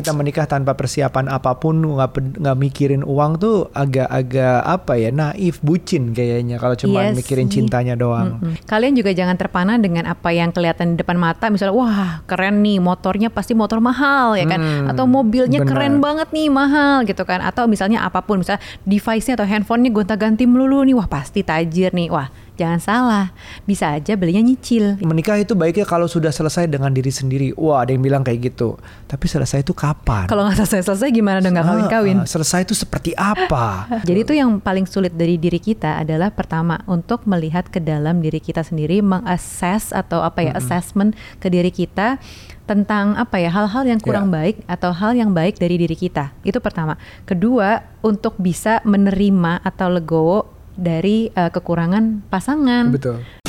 kita menikah tanpa persiapan apa pun, nggak nggak mikirin uang tuh agak-agak apa ya naif, bucin kayaknya kalau cuma Iya mikirin cintanya doang. Mm-mm. Kalian juga jangan terpana dengan apa yang kelihatan di depan mata. Misalnya, wah keren nih motornya pasti motor mahal ya kan, Hmm, atau mobilnya benar. keren banget nih mahal gitu kan, atau misalnya apa pun, misalnya device-nya atau handphonenya gonta-ganti melulu nih, wah pasti tajir nih, wah jangan salah, bisa aja belinya nyicil. Menikah itu baiknya kalau sudah selesai dengan diri sendiri. Wah, ada yang bilang kayak gitu. Tapi selesai itu kapan? Kalau nggak selesai-selesai gimana dong nggak Ah, kawin-kawin? ah, selesai itu seperti apa? Jadi itu yang paling sulit dari diri kita adalah pertama untuk melihat ke dalam diri kita sendiri, mengassess atau apa ya assessment ke diri kita tentang apa ya hal-hal yang kurang Ya. baik atau hal yang baik dari diri kita. Itu pertama. Kedua, untuk bisa menerima atau legowo dari eh, kekurangan pasangan. Betul.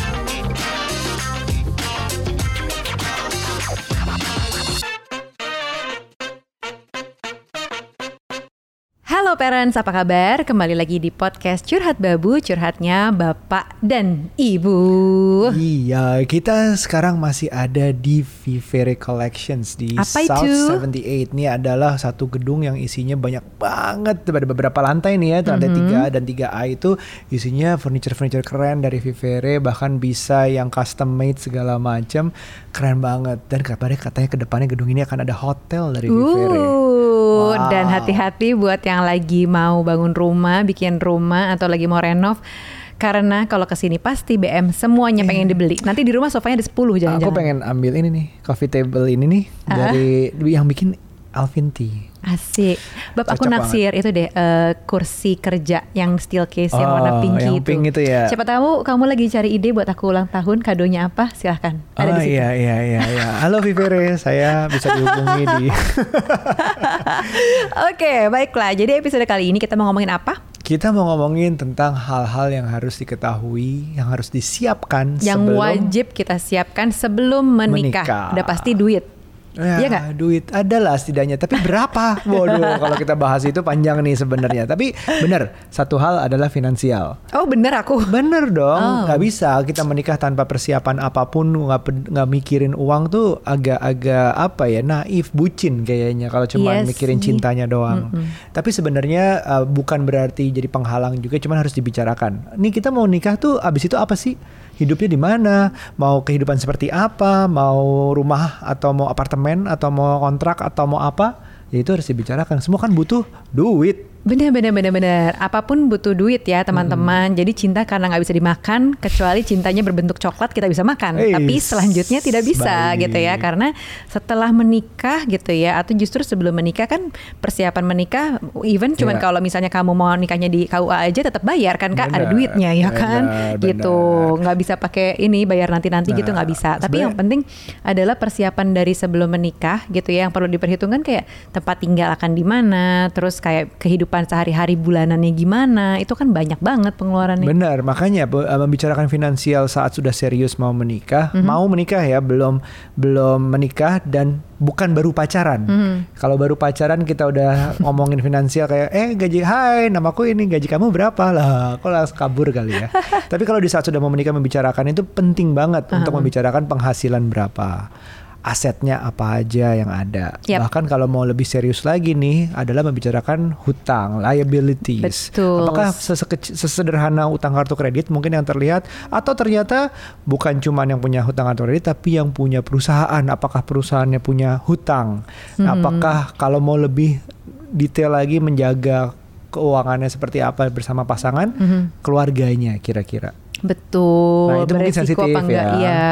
Parents, apa kabar? Kembali lagi di podcast Curhat Babu, curhatnya Bapak dan Ibu. Iya, kita sekarang masih ada di Vivere Collections di Apa South itu? 78. Ini adalah satu gedung yang isinya banyak banget ada beberapa lantai nih ya, lantai Mm-hmm. 3 dan 3A itu isinya furniture-furniture keren dari Vivere bahkan bisa yang custom made segala macam. Keren banget dan kabarnya katanya ke depannya gedung ini akan ada hotel dari Vivere. Uh, Wow. dan hati-hati buat yang lagi mau bangun rumah, bikin rumah atau lagi mau renov. Karena kalau ke sini pasti BM semuanya pengen dibeli. Nanti di rumah sofanya ada 10 jangan-jangan. Aku pengen ambil ini nih, coffee table ini nih Ah. dari yang bikin Alvin Tea. Asik. Bab aku naksir itu deh eh, kursi kerja yang steel case yang warna Oh, pinky yang itu. pink itu ya. Siapa tahu kamu lagi cari ide buat aku ulang tahun, kadonya apa? Silahkan. Ada oh di situ. iya iya iya iya. Halo Vivere, saya bisa dihubungi di Oke, baiklah. Jadi episode kali ini kita mau ngomongin apa? Kita mau ngomongin tentang hal-hal yang harus diketahui, yang harus disiapkan yang sebelum wajib kita siapkan sebelum menikah. Menikah. Udah pasti duit. Ya, Iya nggak? duit adalah setidaknya, tapi berapa? Waduh, kalau kita bahas itu panjang nih sebenarnya. Tapi benar, satu hal adalah finansial. Oh bener aku. Bener dong, Oh. nggak bisa kita menikah tanpa persiapan apa pun, nggak nggak mikirin uang tuh agak-agak apa ya naif, bucin kayaknya kalau cuma Iya mikirin cintanya doang. Tapi sebenarnya uh, bukan berarti jadi penghalang juga, cuman harus dibicarakan. Nih kita mau nikah tuh, abis itu apa sih? Hidupnya di mana? Mau kehidupan seperti apa? Mau rumah atau mau apartemen atau mau kontrak atau mau apa? Ya itu harus dibicarakan. Semua kan butuh duit. Bener bener bener bener. Apa pun butuh duit ya teman-teman. Jadi cinta karena nggak bisa dimakan, kecuali cintanya berbentuk coklat kita bisa makan. Eits, Tapi selanjutnya tidak bisa baik. gitu ya. Karena setelah menikah gitu ya, atau justru sebelum menikah kan persiapan menikah, even cuman Iya. kalau misalnya kamu mau nikahnya di KUA aja tetap bayar kan kak, ada Benar, duitnya ya kan, benar, gitu. Nggak bisa pakai ini bayar nanti nanti gitu Nah, nggak bisa. Tapi yang penting adalah persiapan dari sebelum menikah gitu ya yang perlu diperhitungkan kayak tempat tinggal akan di mana, terus kayak kehidupan sehari-hari bulanannya gimana, itu kan banyak banget pengeluarannya. Benar, makanya uh, membicarakan finansial saat sudah serius mau menikah, Mhm. mau menikah ya, belum belum menikah dan bukan baru pacaran. Mhm. Kalau baru pacaran kita udah ngomongin finansial kayak eh gaji hai namaku ini gaji kamu berapa lah, kok langsung kabur kali ya. Tapi kalau di saat sudah mau menikah membicarakan itu penting banget untuk membicarakan penghasilan berapa. Asetnya apa aja yang ada. Yap. Bahkan kalau mau lebih serius lagi nih adalah membicarakan hutang, liabilities. Betul. Apakah sesederhana utang kartu kredit mungkin yang terlihat atau ternyata bukan cuman yang punya hutang kartu kredit tapi yang punya perusahaan apakah perusahaannya punya hutang Hmm. apakah kalau mau lebih detail lagi menjaga keuangannya seperti apa bersama pasangan Mhm. keluarganya kira-kira Betul. Nah, itu mungkin beresiko sensitif apa enggak? ya. Iya.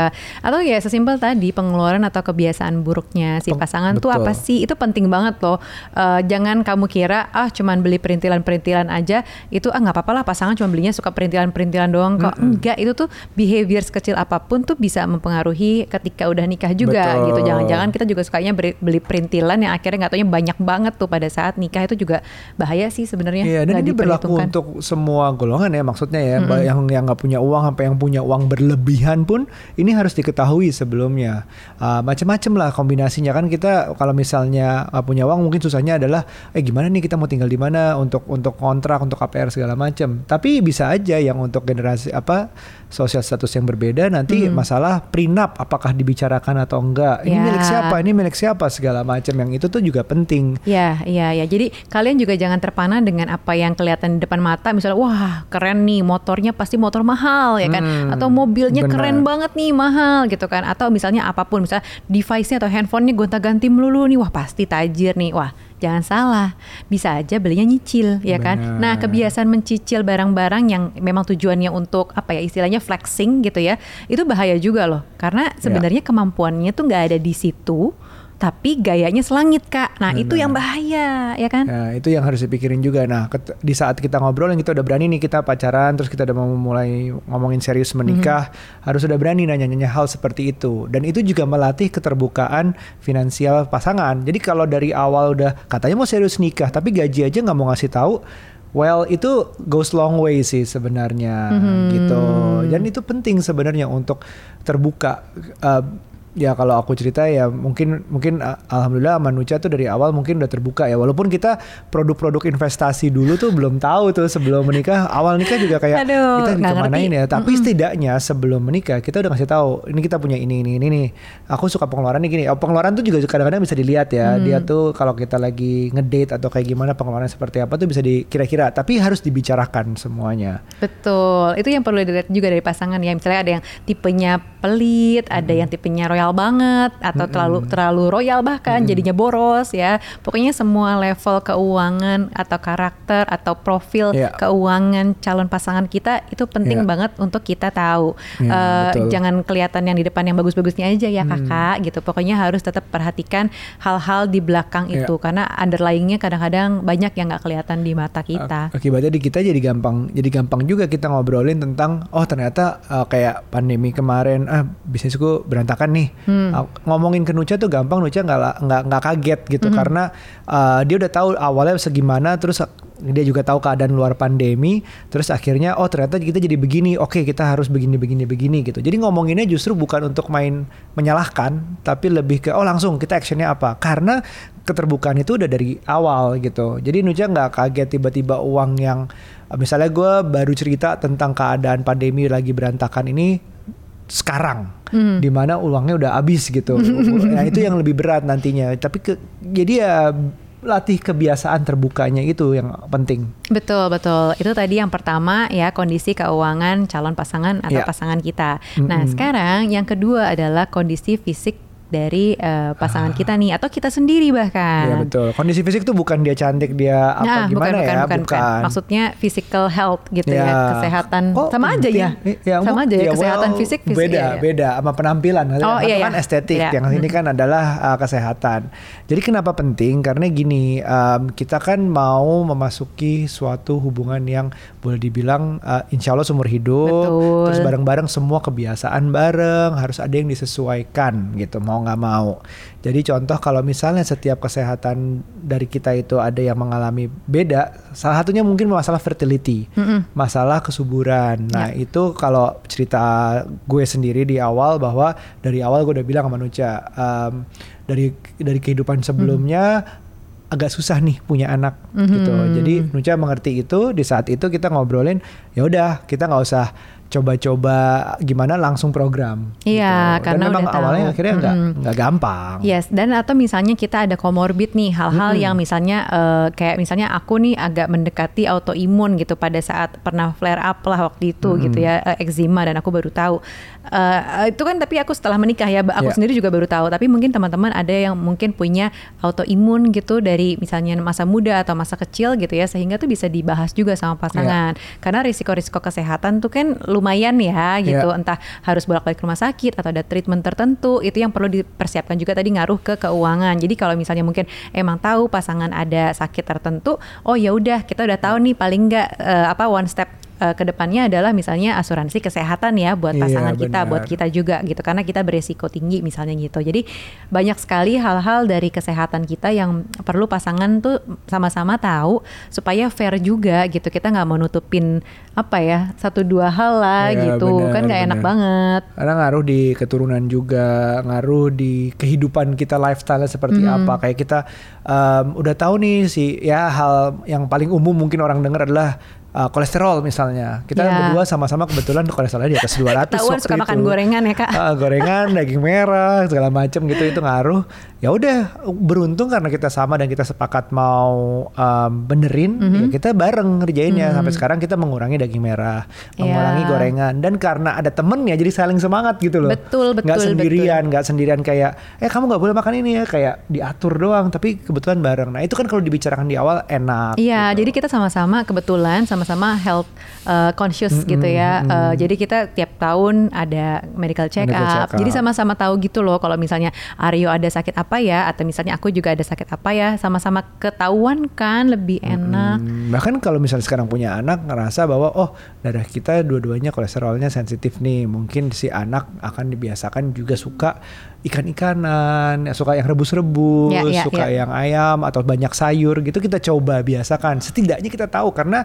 Atau ya sesimpel tadi pengeluaran atau kebiasaan buruknya si pasangan tuh betul. apa sih? Itu penting banget loh. Eh, jangan kamu kira ah cuman beli perintilan-perintilan aja itu ah nggak apa-apa lah pasangan cuma belinya suka perintilan-perintilan doang kok. Enggak, itu tuh behavior sekecil apa pun tuh bisa mempengaruhi ketika udah nikah juga Betul. gitu. Jangan-jangan kita juga sukanya beli perintilan yang akhirnya nggak taunya banyak banget tuh pada saat nikah itu juga bahaya sih sebenarnya. Iya dan ini berlaku untuk semua golongan ya maksudnya ya Ba- yang yang nggak punya uang sampai yang punya uang berlebihan pun ini harus diketahui sebelumnya. Uh, Macam-macam lah kombinasinya kan kita kalau misalnya uh, punya uang mungkin susahnya adalah eh gimana nih kita mau tinggal di mana untuk untuk kontrak untuk KPR segala macam. Tapi bisa aja yang untuk generasi apa sosial status yang berbeda nanti hmm. masalah prenup apakah dibicarakan atau enggak. Ini ya. milik siapa? Ini milik siapa segala macam yang itu tuh juga penting. Ya, iya ya. Jadi kalian juga jangan terpana dengan apa yang kelihatan di depan mata misalnya wah keren nih motornya pasti motor mahal ya kan hmm, atau mobilnya bener. keren banget nih mahal gitu kan atau misalnya apa pun misalnya device-nya atau handphonenya gonta-ganti melulu nih wah pasti tajir nih. Wah, jangan salah, bisa aja belinya nyicil ya kan. Nah, kebiasaan mencicil barang-barang yang memang tujuannya untuk apa ya istilahnya flexing gitu ya, itu bahaya juga loh. Karena ya. sebenarnya ya. kemampuannya tuh nggak ada di situ tapi gayanya selangit kak. Nah Benar. itu yang bahaya ya kan? Nah itu yang harus dipikirin juga. Nah di saat kita ngobrol yang kita udah berani nih kita pacaran terus kita udah mau mulai ngomongin serius menikah mm-hmm. harus udah berani nanya-nanya hal seperti itu dan itu juga melatih keterbukaan finansial pasangan. Jadi kalau dari awal udah katanya mau serius nikah tapi gaji aja nggak mau ngasih tahu Well itu goes long way sih sebenarnya mm-hmm. gitu dan itu penting sebenarnya untuk terbuka uh, ya kalau aku cerita ya mungkin mungkin alhamdulillah manusia tuh dari awal mungkin udah terbuka ya. Walaupun kita produk-produk investasi dulu tuh belum tahu tuh sebelum menikah. Awal nikah juga kayak Aduh, kita kemanain ya? Tapi mm -hmm. setidaknya sebelum menikah kita udah ngasih tahu ini kita punya ini ini ini nih aku suka pengeluaran nih gini. Oh, pengeluaran tuh juga kadang-kadang bisa dilihat ya. Hmm. dia tuh kalau kita lagi ngedate atau kayak gimana pengeluaran seperti apa tuh bisa dikira-kira tapi harus dibicarakan semuanya. Betul. Itu yang perlu dilihat juga dari pasangan ya. Misalnya ada yang tipenya pelit hmm. ada yang tipenya royal banget atau mm-hmm. terlalu terlalu royal bahkan mm-hmm. jadinya boros ya. Pokoknya semua level keuangan atau karakter atau profil yeah. keuangan calon pasangan kita itu penting yeah. banget untuk kita tahu. Yeah, uh, jangan kelihatan yang di depan yang bagus-bagusnya aja ya mm. kakak gitu. Pokoknya harus tetap perhatikan hal-hal di belakang yeah. itu karena underlyingnya kadang-kadang banyak yang nggak kelihatan di mata kita. Akibatnya di kita jadi gampang jadi gampang juga kita ngobrolin tentang oh ternyata uh, kayak pandemi kemarin ah bisnisku berantakan nih Hmm. Ngomongin ke Nucha tuh gampang, Nucha nggak nggak nggak kaget gitu hmm. karena uh, dia udah tahu awalnya segimana, terus dia juga tahu keadaan luar pandemi, terus akhirnya oh ternyata kita jadi begini, oke kita harus begini begini begini gitu. Jadi ngomonginnya justru bukan untuk main menyalahkan, tapi lebih ke oh langsung kita actionnya apa? Karena keterbukaan itu udah dari awal gitu. Jadi Nucha nggak kaget tiba-tiba uang yang misalnya gue baru cerita tentang keadaan pandemi lagi berantakan ini sekarang hmm. di mana uangnya udah habis gitu nah itu yang lebih berat nantinya tapi ke, jadi ya latih kebiasaan terbukanya itu yang penting. Betul betul. Itu tadi yang pertama ya kondisi keuangan calon pasangan atau yeah. pasangan kita. Mm -hmm. Nah sekarang yang kedua adalah kondisi fisik dari uh, pasangan ah. kita nih atau kita sendiri bahkan. Iya betul. Kondisi fisik tuh bukan dia cantik dia apa nah, gimana bukan, ya, bukan, bukan. bukan. Maksudnya physical health gitu ya, ya kesehatan oh, sama aja ya. ya sama aja ya, ya kesehatan well, fisik, fisik beda ya, beda sama penampilan. Oh iya, kan iya. estetik, iya. yang ini kan adalah uh, kesehatan. Jadi kenapa penting? Karena gini, um, kita kan mau memasuki suatu hubungan yang boleh dibilang uh, insya Allah seumur hidup, Betul. terus bareng-bareng semua kebiasaan bareng harus ada yang disesuaikan gitu. Mau nggak mau. Jadi contoh kalau misalnya setiap kesehatan dari kita itu ada yang mengalami beda, salah satunya mungkin masalah fertility, mm -hmm. masalah kesuburan. Nah yeah. itu kalau cerita gue sendiri di awal bahwa dari awal gue udah bilang sama Nucha, um, dari dari kehidupan sebelumnya. Mm agak susah nih punya anak mm-hmm. gitu. Jadi Nucha mengerti itu di saat itu kita ngobrolin ya udah kita nggak usah coba-coba gimana langsung program. Iya, gitu. karena memang udah awalnya tahu. akhirnya nggak mm. nggak gampang. Yes, dan atau misalnya kita ada komorbid nih hal-hal mm. yang misalnya uh, kayak misalnya aku nih agak mendekati autoimun gitu pada saat pernah flare up lah waktu itu mm. gitu ya uh, eczema dan aku baru tahu. Uh, itu kan tapi aku setelah menikah ya, aku yeah. sendiri juga baru tahu. Tapi mungkin teman-teman ada yang mungkin punya autoimun gitu dari misalnya masa muda atau masa kecil gitu ya, sehingga tuh bisa dibahas juga sama pasangan. Yeah. Karena risiko-risiko kesehatan tuh kan lumayan ya gitu yeah. entah harus bolak-balik ke rumah sakit atau ada treatment tertentu itu yang perlu dipersiapkan juga tadi ngaruh ke keuangan jadi kalau misalnya mungkin emang tahu pasangan ada sakit tertentu oh ya udah kita udah tahu nih paling nggak uh, apa one step uh, ke depannya adalah misalnya asuransi kesehatan ya buat Iya, pasangan kita, benar. buat kita juga gitu karena kita beresiko tinggi misalnya gitu. Jadi banyak sekali hal-hal dari kesehatan kita yang perlu pasangan tuh sama-sama tahu supaya fair juga gitu. Kita nggak mau nutupin apa ya satu dua hal lah Iya, gitu benar, kan nggak enak banget. Karena ngaruh di keturunan juga, ngaruh di kehidupan kita lifestyle seperti Hmm. apa. Kayak kita um, udah tahu nih sih ya hal yang paling umum mungkin orang dengar adalah uh, kolesterol misalnya. Kita Ya. berdua sama-sama kebetulan kolesterolnya di atas 200 Ketahuan suka itu. makan gorengan ya kak. Ah, gorengan, daging merah, segala macam gitu itu ngaruh. Ya udah, beruntung karena kita sama dan kita sepakat mau um, benerin, Mhm. ya kita bareng ngerjainnya. Sampai sekarang kita mengurangi daging merah, mengurangi Ya. gorengan dan karena ada temennya jadi saling semangat gitu loh. Betul, betul, sendirian, nggak sendirian kayak eh kamu nggak boleh makan ini ya kayak diatur doang, tapi kebetulan bareng. Nah, itu kan kalau dibicarakan di awal enak. Iya, gitu. jadi kita sama-sama kebetulan sama-sama health uh, conscious gitu ya. Uh, jadi kita tiap tahun ada medical check Medical up. check up. Jadi sama-sama tahu gitu loh kalau misalnya Aryo ada sakit apa ya atau misalnya aku juga ada sakit apa ya, sama-sama ketahuan kan lebih enak. Hmm, bahkan kalau misalnya sekarang punya anak ngerasa bahwa oh darah kita dua-duanya kolesterolnya sensitif nih mungkin si anak akan dibiasakan juga suka ikan-ikanan suka yang rebus-rebus Ya, ya, suka ya. yang ayam atau banyak sayur gitu kita coba biasakan setidaknya kita tahu karena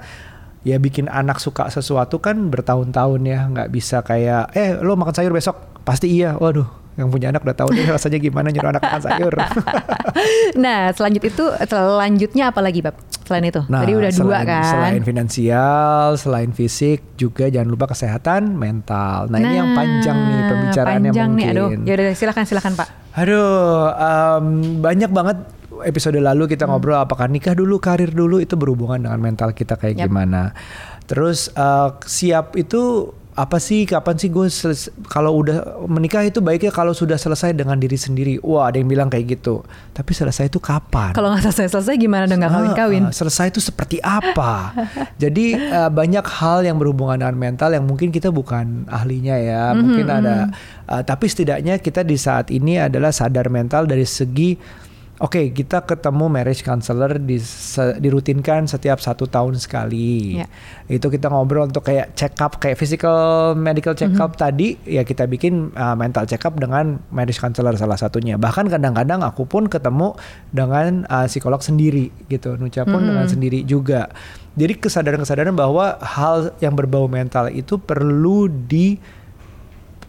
ya bikin anak suka sesuatu kan bertahun-tahun ya nggak bisa kayak eh lo makan sayur besok pasti iya waduh yang punya anak udah tahu deh rasanya gimana nyuruh anak makan sayur Nah, selanjut itu selanjutnya apa lagi, Bab? Selain itu. Nah, Tadi udah dua selain, kan. Selain finansial, selain fisik, juga jangan lupa kesehatan mental. Nah, ini yang panjang nih pembicaraannya panjang mungkin. nih, aduh. Ya udah silakan silakan, Pak. Aduh, em, banyak banget episode lalu Hmm. kita ngobrol apakah nikah dulu, karir dulu itu berhubungan dengan mental kita kayak Yap. gimana. Terus eh, siap itu apa sih kapan sih gue kalau udah menikah itu baiknya kalau sudah selesai dengan diri sendiri. Wah, ada yang bilang kayak gitu. Tapi selesai itu kapan? Kalau nggak selesai-selesai gimana dong nggak kawin-kawin? ah, selesai itu seperti apa? Jadi eh, banyak hal yang berhubungan dengan mental yang mungkin kita bukan ahlinya ya, Mhm, mungkin ada. eh, tapi setidaknya kita di saat ini adalah sadar mental dari segi, oke kita ketemu marriage counselor di dirutinkan setiap satu tahun sekali. Ya. Itu kita ngobrol untuk kayak check up, kayak physical medical check up tadi, ya kita bikin uh, mental check up dengan marriage counselor salah satunya. Bahkan kadang-kadang aku pun ketemu dengan uh, psikolog sendiri gitu, Nuca pun Mhm. dengan sendiri juga. Jadi kesadaran-kesadaran bahwa hal yang berbau mental itu perlu di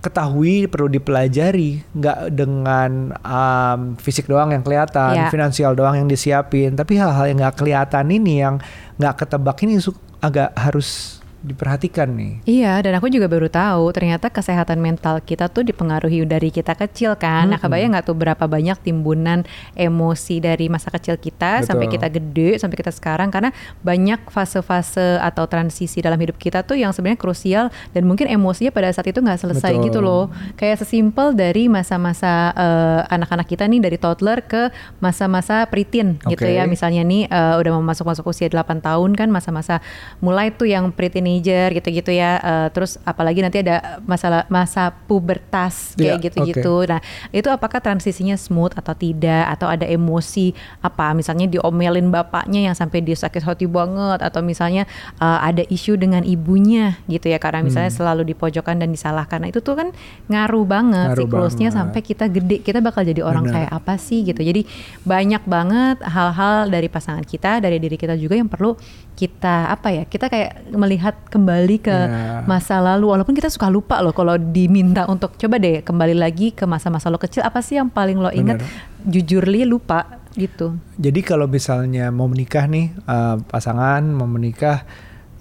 ketahui perlu dipelajari nggak dengan um, fisik doang yang kelihatan Ya. finansial doang yang disiapin tapi hal-hal yang nggak kelihatan ini yang nggak ketebak ini agak harus diperhatikan nih Iya, dan aku juga baru tahu ternyata kesehatan mental kita tuh dipengaruhi dari kita kecil kan. Nah, Mm-mm. kebayang nggak tuh berapa banyak timbunan emosi dari masa kecil kita Betul. sampai kita gede sampai kita sekarang karena banyak fase-fase atau transisi dalam hidup kita tuh yang sebenarnya krusial dan mungkin emosinya pada saat itu nggak selesai Betul. gitu loh. Kayak sesimpel dari masa-masa eh, anak-anak kita nih dari toddler ke masa-masa preteen gitu Oke. ya. Misalnya nih eh, udah mau masuk-masuk usia 8 tahun kan masa-masa mulai tuh yang pre-teenager gitu-gitu ya. Eh, terus apalagi nanti ada masalah masa pubertas Iya, kayak gitu-gitu. Nah, itu apakah transisinya smooth atau tidak atau ada emosi apa misalnya diomelin bapaknya yang sampai dia sakit hati banget atau misalnya eh, ada isu dengan ibunya gitu ya karena misalnya Hmm. selalu dipojokkan dan disalahkan. Nah, itu tuh kan ngaruh banget Ngaruh siklusnya banget. sampai kita gede kita bakal jadi orang Benar. kayak apa sih gitu. Jadi banyak banget hal-hal dari pasangan kita, dari diri kita juga yang perlu kita apa ya? Kita kayak melihat kembali ke Ya. masa lalu walaupun kita suka lupa loh kalau diminta untuk coba deh kembali lagi ke masa-masa lo kecil apa sih yang paling lo ingat? Jujur li lupa gitu. Jadi kalau misalnya mau menikah nih uh, pasangan mau menikah,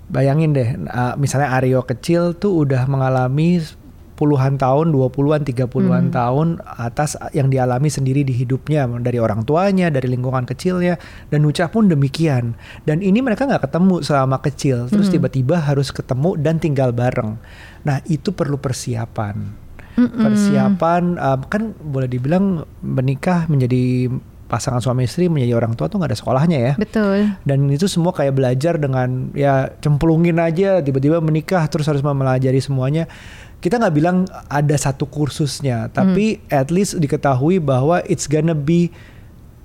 bayangin deh, uh, misalnya Aryo kecil tuh udah mengalami puluhan tahun, 20-an, 30-an Hmm. tahun atas yang dialami sendiri di hidupnya dari orang tuanya, dari lingkungan kecilnya dan Nuca pun demikian. Dan ini mereka nggak ketemu selama kecil, terus Hmm. tiba-tiba harus ketemu dan tinggal bareng. Nah, itu perlu persiapan. Mm-mm. Persiapan uh, kan boleh dibilang menikah menjadi pasangan suami istri menjadi orang tua tuh nggak ada sekolahnya ya. Betul. Dan itu semua kayak belajar dengan ya cemplungin aja tiba-tiba menikah terus harus mempelajari semuanya. Kita nggak bilang ada satu kursusnya, tapi at least diketahui bahwa it's gonna be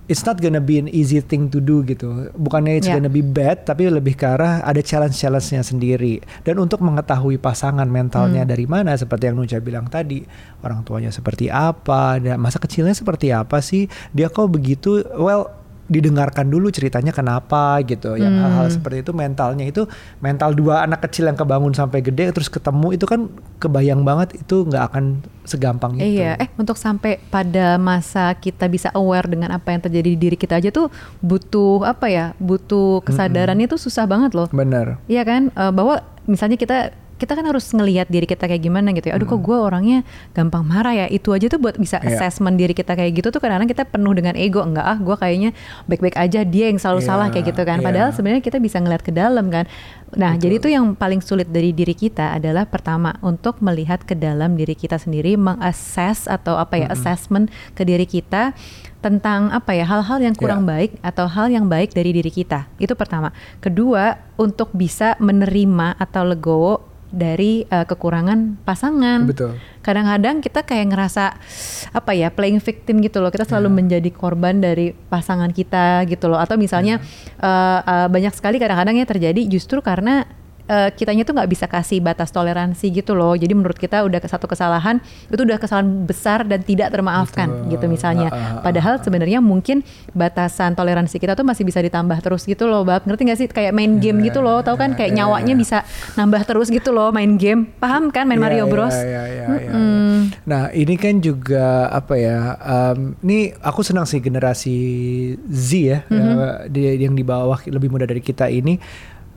it's not gonna be an easy thing to do gitu. Bukannya it's Yeah. gonna be bad, tapi lebih ke arah ada challenge-challenge-nya sendiri. Dan untuk mengetahui pasangan mentalnya Hmm. dari mana, seperti yang Nuja bilang tadi, orang tuanya seperti apa, dan masa kecilnya seperti apa sih, dia kok begitu, well didengarkan dulu ceritanya kenapa gitu yang Hmm. hal-hal seperti itu mentalnya itu mental dua anak kecil yang kebangun sampai gede terus ketemu itu kan kebayang banget itu nggak akan segampang itu Iya, eh untuk sampai pada masa kita bisa aware dengan apa yang terjadi di diri kita aja tuh butuh apa ya? Butuh kesadarannya tuh susah banget loh. bener Iya kan, Eh, bahwa misalnya kita kita kan harus ngelihat diri kita kayak gimana gitu ya. Aduh kok gue orangnya gampang marah ya. Itu aja tuh buat bisa Iya. assessment diri kita kayak gitu tuh kadang-kadang kita penuh dengan ego. Enggak ah, gue kayaknya baik-baik aja. Dia yang selalu Iya, salah kayak gitu kan. Padahal iya. sebenarnya kita bisa ngeliat ke dalam kan. Nah, Betul. jadi itu yang paling sulit dari diri kita adalah pertama untuk melihat ke dalam diri kita sendiri, mengassess atau apa ya, assessment ke diri kita tentang apa ya hal-hal yang kurang Ya. baik atau hal yang baik dari diri kita. Itu pertama. Kedua, untuk bisa menerima atau legowo dari eh, kekurangan pasangan. betul Kadang-kadang kita kayak ngerasa apa ya playing victim gitu loh. Kita selalu menjadi korban dari pasangan kita gitu loh. Atau misalnya eh, eh, banyak sekali kadang-kadang ya terjadi justru karena eh, kitanya tuh nggak bisa kasih batas toleransi gitu loh. Jadi menurut kita udah satu kesalahan itu udah kesalahan besar dan tidak termaafkan Betul. gitu misalnya. Ah, ah, Padahal sebenarnya mungkin batasan toleransi kita tuh masih bisa ditambah terus gitu loh, Bab. Ngerti gak sih? Kayak main game gitu loh. Tahu kan kayak nyawanya bisa nambah terus gitu loh main game. Paham kan main Iya, Mario iya, Bros? iya, iya, iya, iya. Nah ini kan juga apa ya? Um, ini aku senang sih generasi Z ya, Mhm. ya, di- yang di bawah lebih muda dari kita ini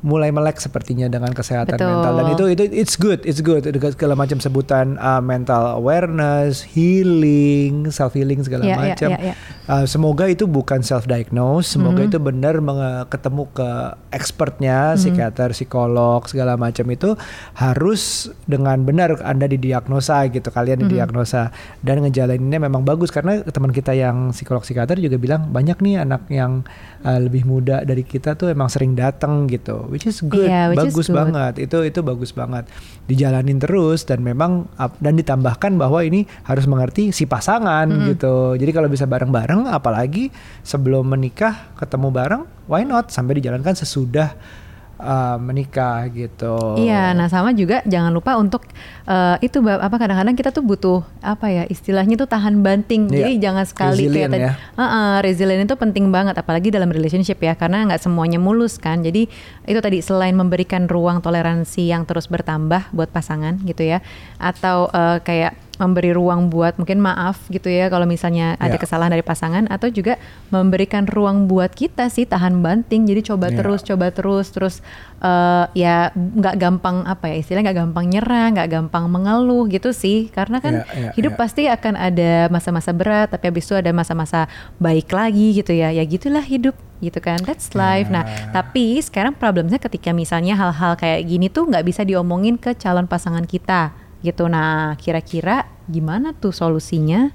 mulai melek sepertinya dengan kesehatan Betul. mental dan itu itu it's good it's good segala macam sebutan uh, mental awareness healing self healing segala Iya, iya, macam iya, iya. Uh, semoga itu bukan self diagnose semoga Mhm. itu benar ketemu ke expertnya Mhm. psikiater psikolog segala macam itu harus dengan benar anda didiagnosa gitu kalian Mhm. didiagnosa dan ngejalaninnya memang bagus karena teman kita yang psikolog psikiater juga bilang banyak nih anak yang uh, lebih muda dari kita tuh emang sering datang gitu which is good Iya, which is bagus good. banget itu itu bagus banget dijalanin terus dan memang dan ditambahkan bahwa ini harus mengerti si pasangan Mhm. gitu jadi kalau bisa bareng-bareng apalagi sebelum menikah ketemu bareng why not sampai dijalankan sesudah uh, menikah gitu Iya, nah sama juga jangan lupa untuk eh, itu apa kadang-kadang kita tuh butuh apa ya istilahnya tuh tahan banting. Iya, Jadi jangan sekali resilient kayak tadi, ya. Heeh, resilient itu penting banget apalagi dalam relationship ya karena nggak semuanya mulus kan. Jadi itu tadi selain memberikan ruang toleransi yang terus bertambah buat pasangan gitu ya atau eh, kayak memberi ruang buat mungkin maaf gitu ya kalau misalnya ada Ya. kesalahan dari pasangan atau juga memberikan ruang buat kita sih tahan banting. Jadi coba Ya. terus coba terus terus eh, ya nggak gampang apa ya istilahnya nggak gampang nyerah nggak gampang mengeluh gitu sih karena kan Ya, ya, hidup ya. pasti akan ada masa-masa berat tapi habis itu ada masa-masa baik lagi gitu ya ya gitulah hidup gitu kan that's life nah Ya. tapi sekarang problemnya ketika misalnya hal-hal kayak gini tuh nggak bisa diomongin ke calon pasangan kita gitu. Nah kira-kira gimana tuh solusinya?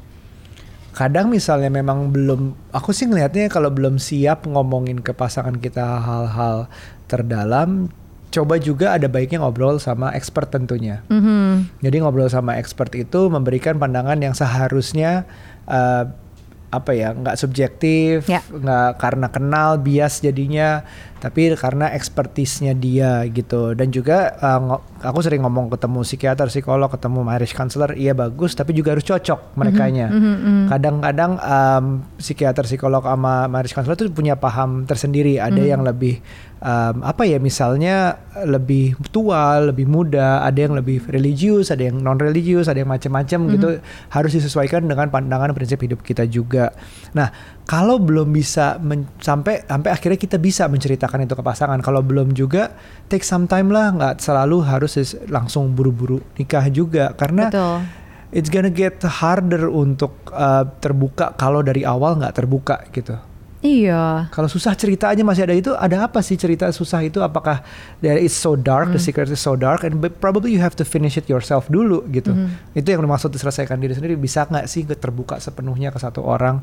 Kadang misalnya memang belum aku sih ngelihatnya kalau belum siap ngomongin ke pasangan kita hal-hal terdalam coba juga ada baiknya ngobrol sama expert tentunya. Mhm. jadi ngobrol sama expert itu memberikan pandangan yang seharusnya eh, apa ya nggak subjektif nggak karena kenal bias jadinya tapi karena ekspertisnya dia gitu dan juga ngo- aku sering ngomong ketemu psikiater psikolog ketemu marriage counselor iya bagus tapi juga harus cocok merekanya Mhm, mhm. kadang-kadang em, psikiater psikolog sama marriage counselor itu punya paham tersendiri ada Hmm. yang lebih em, apa ya misalnya lebih tua lebih muda ada yang lebih religius ada yang non religius ada yang macam-macam Hmm. gitu harus disesuaikan dengan pandangan prinsip hidup kita juga nah kalau belum bisa men- sampai sampai akhirnya kita bisa menceritakan itu ke pasangan kalau belum juga take some time lah nggak selalu harus langsung buru-buru nikah juga karena betul it's gonna get harder untuk uh, terbuka kalau dari awal nggak terbuka gitu. Iya Kalau susah cerita aja masih ada itu, ada apa sih cerita susah itu? Apakah there is so dark, the secret is so dark, and probably you have to finish it yourself dulu gitu. Itu yang dimaksud diselesaikan diri sendiri. Bisa nggak sih terbuka sepenuhnya ke satu orang?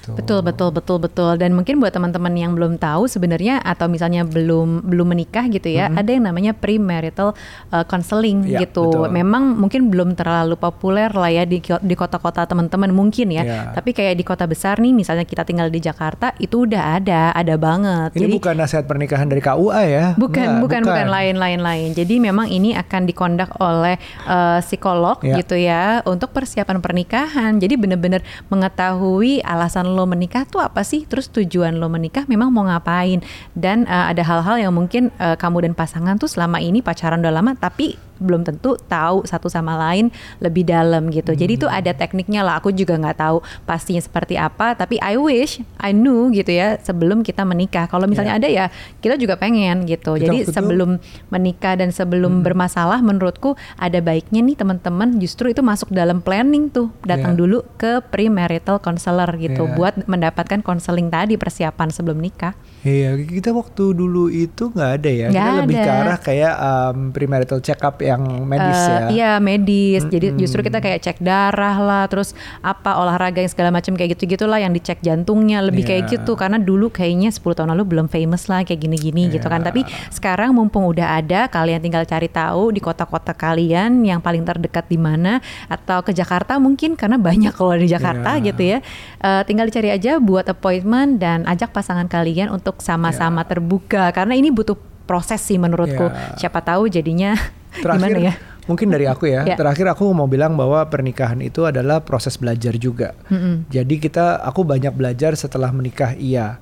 Gitu. Betul betul betul betul dan mungkin buat teman-teman yang belum tahu sebenarnya atau misalnya belum belum menikah gitu ya, ada yang namanya premarital uh, counseling Iya, gitu. betul. Memang mungkin belum terlalu populer lah ya di di kota-kota teman-teman mungkin ya. Iya. Tapi kayak di kota besar nih misalnya kita tinggal di Jakarta itu udah ada, ada banget. Ini Jadi bukan nasihat pernikahan dari KUA ya? Bukan, Nggak, bukan, bukan, lain, lain, lain. Jadi memang ini akan dikondak oleh eh, psikolog Ya. gitu ya untuk persiapan pernikahan. Jadi benar-benar mengetahui alasan lo menikah tuh apa sih, terus tujuan lo menikah memang mau ngapain. Dan eh, ada hal-hal yang mungkin eh, kamu dan pasangan tuh selama ini pacaran udah lama, tapi belum tentu tahu satu sama lain lebih dalam gitu. Jadi Hmm. itu ada tekniknya lah. Aku juga nggak tahu pastinya seperti apa, tapi I wish I knew gitu ya sebelum kita menikah. Kalau misalnya Ya. ada ya kita juga pengen gitu. Kita Jadi itu- sebelum menikah dan sebelum bermasalah menurutku ada baiknya nih teman-teman justru itu masuk dalam planning tuh. Datang Ya. dulu ke premarital counselor gitu Ya. buat mendapatkan konseling tadi persiapan sebelum nikah. Iya, kita waktu dulu itu nggak ada ya. Nggak kita lebih ke ada. arah kayak um, premarital check up yang medis Eh, ya. Iya medis. Jadi justru kita kayak cek darah lah, terus apa olahraga yang segala macam kayak gitu gitulah yang dicek jantungnya lebih kayak Iya. gitu. Karena dulu kayaknya 10 tahun lalu belum famous lah kayak gini-gini gitu kan. Iya. Tapi sekarang mumpung udah ada, kalian tinggal cari tahu di kota-kota kalian yang paling terdekat di mana atau ke Jakarta mungkin karena banyak kalau di Jakarta Iya. gitu ya. Eh, tinggal dicari aja buat appointment dan ajak pasangan kalian untuk sama-sama terbuka karena ini butuh proses sih menurutku. Iya. Siapa tahu jadinya Terakhir, gimana ya? mungkin dari aku ya. Ya. Terakhir aku mau bilang bahwa pernikahan itu adalah proses belajar juga. Mm-mm. Jadi kita, aku banyak belajar setelah menikah, iya.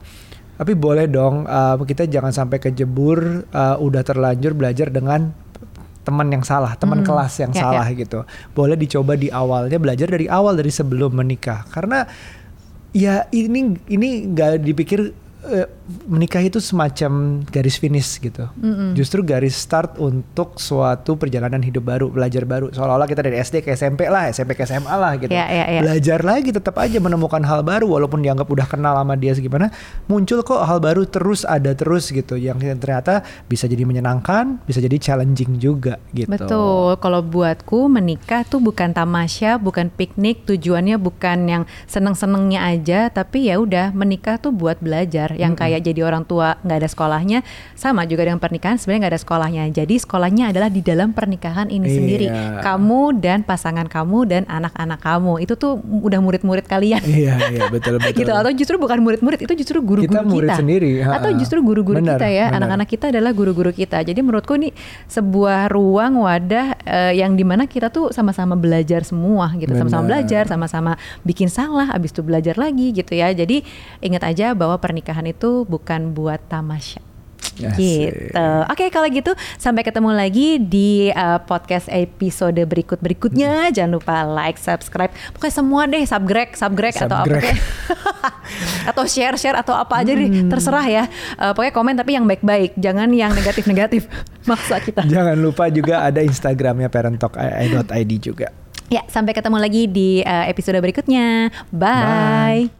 Tapi boleh dong, uh, kita jangan sampai kejebur, uh, udah terlanjur belajar dengan teman yang salah, teman Hmm, kelas yang ya, salah gitu. Boleh dicoba di awalnya, belajar dari awal dari sebelum menikah. Karena ya ini ini nggak dipikir eh, menikah itu semacam garis finish gitu. Justru garis start untuk suatu perjalanan hidup baru, belajar baru. Seolah-olah kita dari SD ke SMP lah, SMP ke SMA lah gitu. Ya, ya, ya. Belajar lagi tetap aja menemukan hal baru walaupun dianggap udah kenal sama dia segimana, muncul kok hal baru terus ada terus gitu yang ternyata bisa jadi menyenangkan, bisa jadi challenging juga gitu. Betul, kalau buatku menikah tuh bukan tamasya, bukan piknik, tujuannya bukan yang seneng-senengnya aja, tapi ya udah menikah tuh buat belajar. Yang kayak jadi orang tua nggak ada sekolahnya, sama juga dengan pernikahan sebenarnya nggak ada sekolahnya. Jadi sekolahnya adalah di dalam pernikahan ini Iya. sendiri. Kamu dan pasangan kamu dan anak-anak kamu itu tuh udah murid-murid kalian. Iya, iya betul betul. gitu atau justru bukan murid-murid itu justru guru-guru Kita murid sendiri, ha-ha. atau justru guru-guru kita ya anak-anak kita adalah guru-guru kita jadi menurutku ini sebuah ruang wadah eh, yang di mana kita tuh sama-sama belajar semua gitu sama-sama belajar sama-sama bikin salah abis itu belajar lagi gitu ya jadi ingat aja bahwa pernikahan itu bukan buat tamasya gitu. Oke kalau gitu sampai ketemu lagi di uh, podcast episode berikut berikutnya. Jangan lupa like, subscribe, pokoknya semua deh, subscribe, subscribe atau apa atau share, share atau apa aja deh, terserah ya. Uh, pokoknya komen tapi yang baik-baik, jangan yang negatif-negatif. Maksa kita. Jangan lupa juga ada Instagramnya parentalk.id juga. Ya sampai ketemu lagi di uh, episode berikutnya. Bye. Bye.